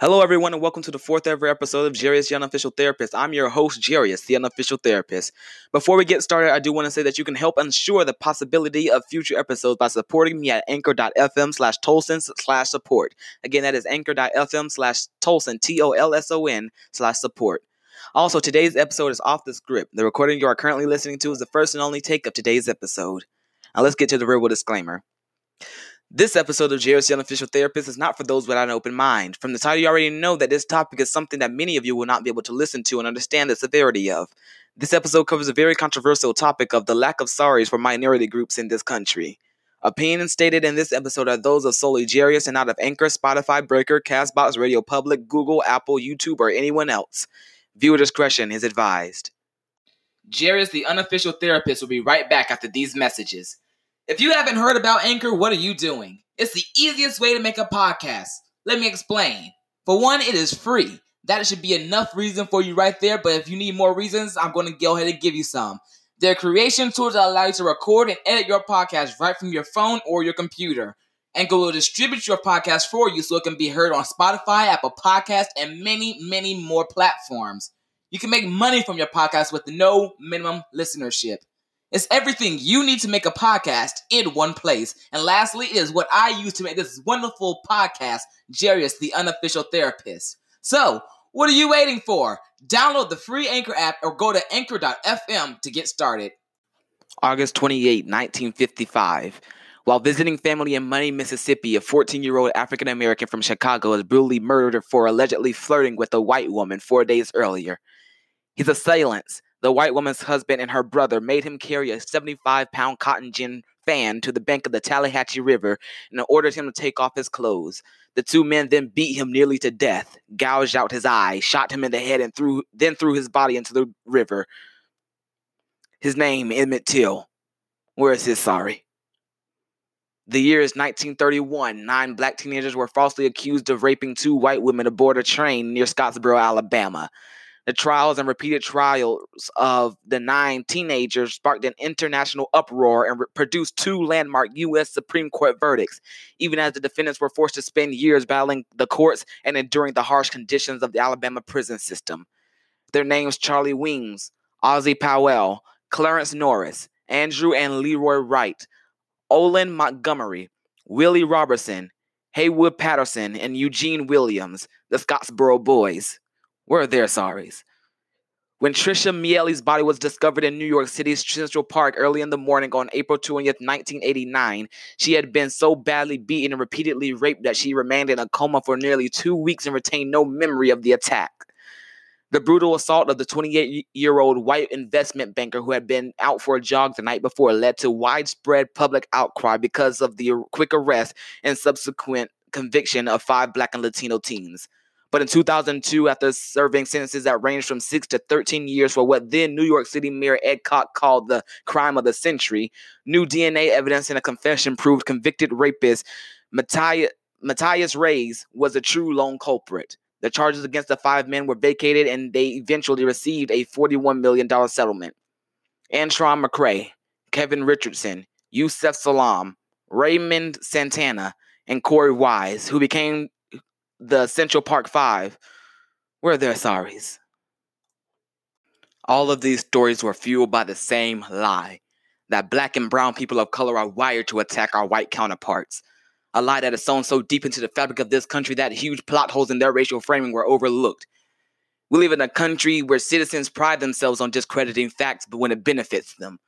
Hello, everyone, and welcome to the fourth ever episode of Jarius, the Unofficial Therapist. I'm your host, Jarius, the Unofficial Therapist. Before we get started, I do want to say that you can help ensure the possibility of future episodes by supporting me at anchor.fm slash Tolson slash support. Again, that is anchor.fm slash Tolson, T O L S O N slash support. Also, today's episode is off the script. The recording you are currently listening to is the first and only take of today's episode. Now, let's get to the real world disclaimer. This episode of Jarius Unofficial Therapist is not for those without an open mind. From the title, you already know that this topic is something that many of you will not be able to listen to and understand the severity of. This episode covers a very controversial topic of the lack of sorries for minority groups in this country. Opinions stated in this episode are those of solely Jarius and not of Anchor, Spotify, Breaker, Castbox, Radio Public, Google, Apple, YouTube, or anyone else. Viewer discretion is advised. Jarius, the unofficial therapist, will be right back after these messages. If you haven't heard about Anchor, what are you doing? It's the easiest way to make a podcast. Let me explain. For one, it is free. That should be enough reason for you right there, but if you need more reasons, I'm going to go ahead and give you some. There are creation tools that allow you to record and edit your podcast right from your phone or your computer. Anchor will distribute your podcast for you so it can be heard on Spotify, Apple Podcast, and many, many more platforms. You can make money from your podcast with no minimum listenership. It's everything you need to make a podcast in one place. And lastly, it is what I use to make this wonderful podcast, Jarius, the unofficial therapist. So, what are you waiting for? Download the free Anchor app or go to anchor.fm to get started. August 28, 1955. While visiting family in Money, Mississippi, a 14 year old African American from Chicago was brutally murdered for allegedly flirting with a white woman four days earlier. His assailants, the white woman's husband and her brother made him carry a 75 pound cotton gin fan to the bank of the Tallahatchie River and ordered him to take off his clothes. The two men then beat him nearly to death, gouged out his eye, shot him in the head, and threw then threw his body into the river. His name, Emmett Till. Where is his sorry? The year is 1931. Nine black teenagers were falsely accused of raping two white women aboard a train near Scottsboro, Alabama. The trials and repeated trials of the nine teenagers sparked an international uproar and re- produced two landmark U.S. Supreme Court verdicts, even as the defendants were forced to spend years battling the courts and enduring the harsh conditions of the Alabama prison system. Their names Charlie Weems, Ozzie Powell, Clarence Norris, Andrew and Leroy Wright, Olin Montgomery, Willie Robertson, Haywood Patterson, and Eugene Williams, the Scottsboro Boys were their sorries. When Trisha Meili's body was discovered in New York City's Central Park early in the morning on April 20th, 1989, she had been so badly beaten and repeatedly raped that she remained in a coma for nearly two weeks and retained no memory of the attack. The brutal assault of the 28 year old white investment banker who had been out for a jog the night before led to widespread public outcry because of the quick arrest and subsequent conviction of five black and Latino teens. But in 2002, after serving sentences that ranged from 6 to 13 years for what then New York City Mayor Ed Koch called the crime of the century, new DNA evidence and a confession proved convicted rapist Matias, Reyes was a true lone culprit. The charges against the five men were vacated and they eventually received a $41 million settlement. Antron McCray, Kevin Richardson, Yusef Salaam, Raymond Santana, and Korey Wise, who became the Central Park Five were their sorries. All of these stories were fueled by the same lie that black and brown people of color are wired to attack our white counterparts. A lie that is sewn so deep into the fabric of this country that huge plot holes in their racial framing were overlooked. We live in a country where citizens pride themselves on discrediting facts, but when it benefits them.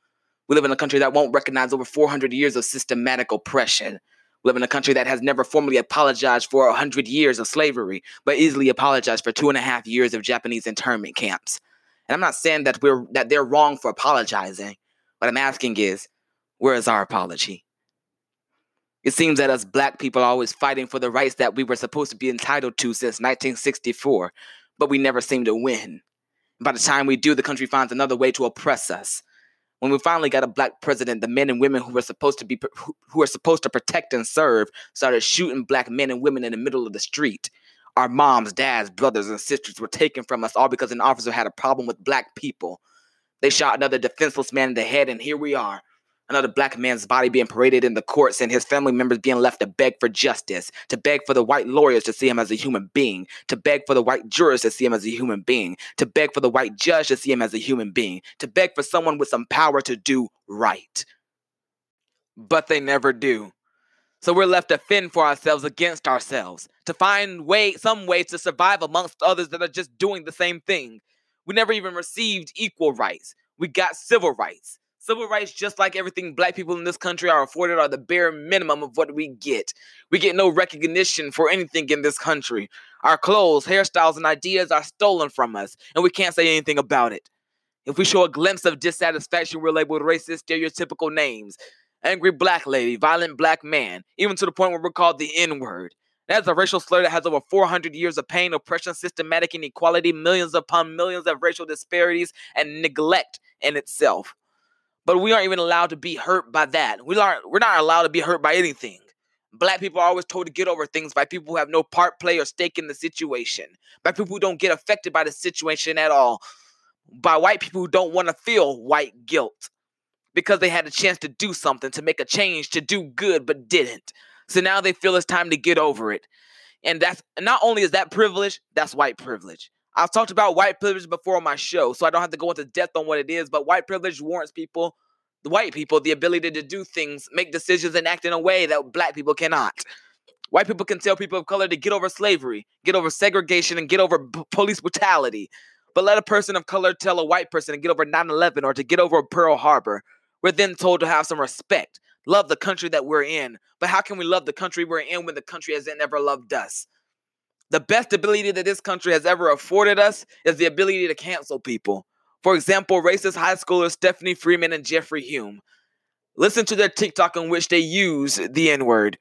We live in a country that won't recognize over 400 years of systematic oppression live in a country that has never formally apologized for 100 years of slavery, but easily apologized for two and a half years of Japanese internment camps. And I'm not saying that we're that they're wrong for apologizing. What I'm asking is, where is our apology? It seems that us black people are always fighting for the rights that we were supposed to be entitled to since 1964, but we never seem to win. By the time we do, the country finds another way to oppress us when we finally got a black president, the men and women who were supposed to be who were supposed to protect and serve started shooting black men and women in the middle of the street. Our moms, dads, brothers, and sisters were taken from us all because an officer had a problem with black people. They shot another defenseless man in the head, and here we are, another black man's body being paraded in the courts and his family members being left to beg for justice, to beg for the white lawyers to see him as a human being, to beg for the white jurors to see him as a human being, to beg for the white judge to see him as a human being, to beg for someone with some power to do right. But they never do. So we're left to fend for ourselves against ourselves, to find way some ways to survive amongst others that are just doing the same thing. We never even received equal rights. We got civil rights. Civil rights, just like everything black people in this country are afforded, are the bare minimum of what we get. We get no recognition for anything in this country. Our clothes, hairstyles, and ideas are stolen from us, and we can't say anything about it. If we show a glimpse of dissatisfaction, we're labeled racist, stereotypical names. Angry black lady, violent black man, even to the point where we're called the N word. That's a racial slur that has over 400 years of pain, oppression, systematic inequality, millions upon millions of racial disparities, and neglect in itself. But we aren't even allowed to be hurt by that. We aren't, we're not allowed to be hurt by anything. Black people are always told to get over things by people who have no part, play, or stake in the situation, by people who don't get affected by the situation at all, by white people who don't want to feel white guilt because they had a chance to do something, to make a change, to do good, but didn't. So now they feel it's time to get over it. And that's not only is that privilege, that's white privilege. I've talked about white privilege before on my show, so I don't have to go into depth on what it is, but white privilege warrants people, the white people, the ability to do things, make decisions, and act in a way that black people cannot. White people can tell people of color to get over slavery, get over segregation, and get over b- police brutality. But let a person of color tell a white person to get over 9 11 or to get over Pearl Harbor. We're then told to have some respect, love the country that we're in. But how can we love the country we're in when the country hasn't ever loved us? The best ability that this country has ever afforded us is the ability to cancel people. For example, racist high schoolers Stephanie Freeman and Jeffrey Hume. Listen to their TikTok in which they use the N word.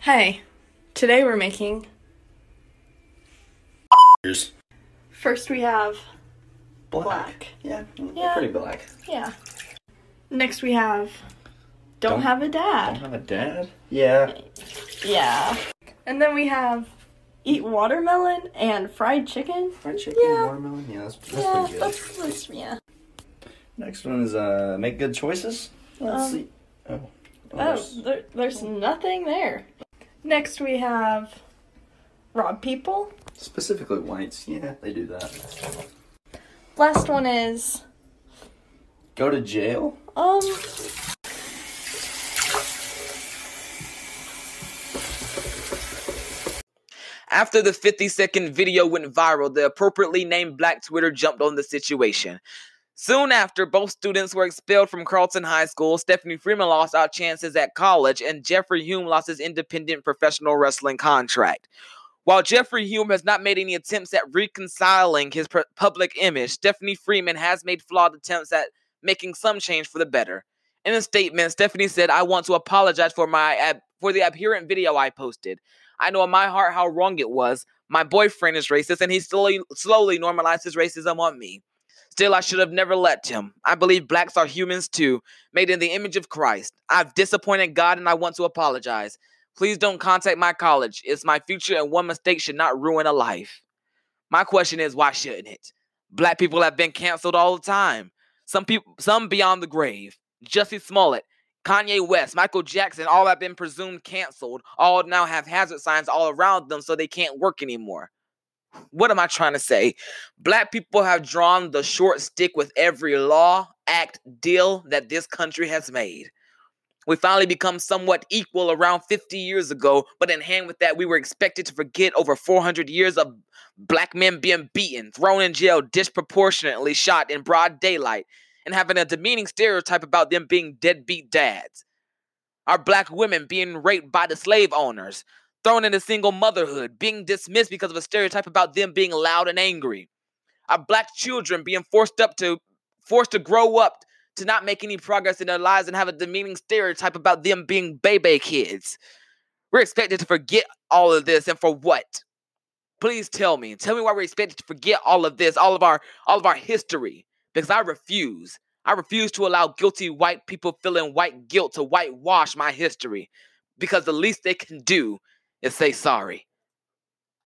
Hey, today we're making. First, we have. Black. Black. Yeah, Yeah. pretty black. Yeah. Next, we have. Don't, Don't- have a dad. Don't have a dad? Yeah. Yeah. And then we have. Eat watermelon and fried chicken. Fried chicken, Yeah. watermelon. Yeah, that's, that's yeah, pretty good. that's, that's yeah. Next one is uh, make good choices. Let's Um, see. Oh. Oh, Oh, there's- there, there's nothing there. Next, we have. Rob people. specifically whites. Yeah, they do that. Last one is. Go to jail. Um. After the 50 second video went viral, the appropriately named Black Twitter jumped on the situation. Soon after, both students were expelled from Carlton High School. Stephanie Freeman lost out chances at college, and Jeffrey Hume lost his independent professional wrestling contract. While Jeffrey Hume has not made any attempts at reconciling his pu- public image, Stephanie Freeman has made flawed attempts at making some change for the better. In a statement, Stephanie said, "I want to apologize for my ab- for the abhorrent video I posted. I know in my heart how wrong it was. My boyfriend is racist, and he slowly slowly normalized his racism on me. Still, I should have never let him. I believe blacks are humans too, made in the image of Christ. I've disappointed God, and I want to apologize. Please don't contact my college. It's my future, and one mistake should not ruin a life. My question is, why shouldn't it? Black people have been canceled all the time. Some people, some beyond the grave. Jussie Smollett, Kanye West, Michael Jackson, all have been presumed canceled. All now have hazard signs all around them, so they can't work anymore. What am I trying to say? Black people have drawn the short stick with every law, act, deal that this country has made. We finally become somewhat equal around 50 years ago, but in hand with that, we were expected to forget over 400 years of black men being beaten, thrown in jail, disproportionately shot in broad daylight, and having a demeaning stereotype about them being deadbeat dads. Our black women being raped by the slave owners, thrown into single motherhood, being dismissed because of a stereotype about them being loud and angry. Our black children being forced up to forced to grow up to not make any progress in their lives and have a demeaning stereotype about them being baby kids. We're expected to forget all of this and for what? Please tell me. Tell me why we're expected to forget all of this, all of our all of our history. Because I refuse. I refuse to allow guilty white people feeling white guilt to whitewash my history. Because the least they can do is say sorry.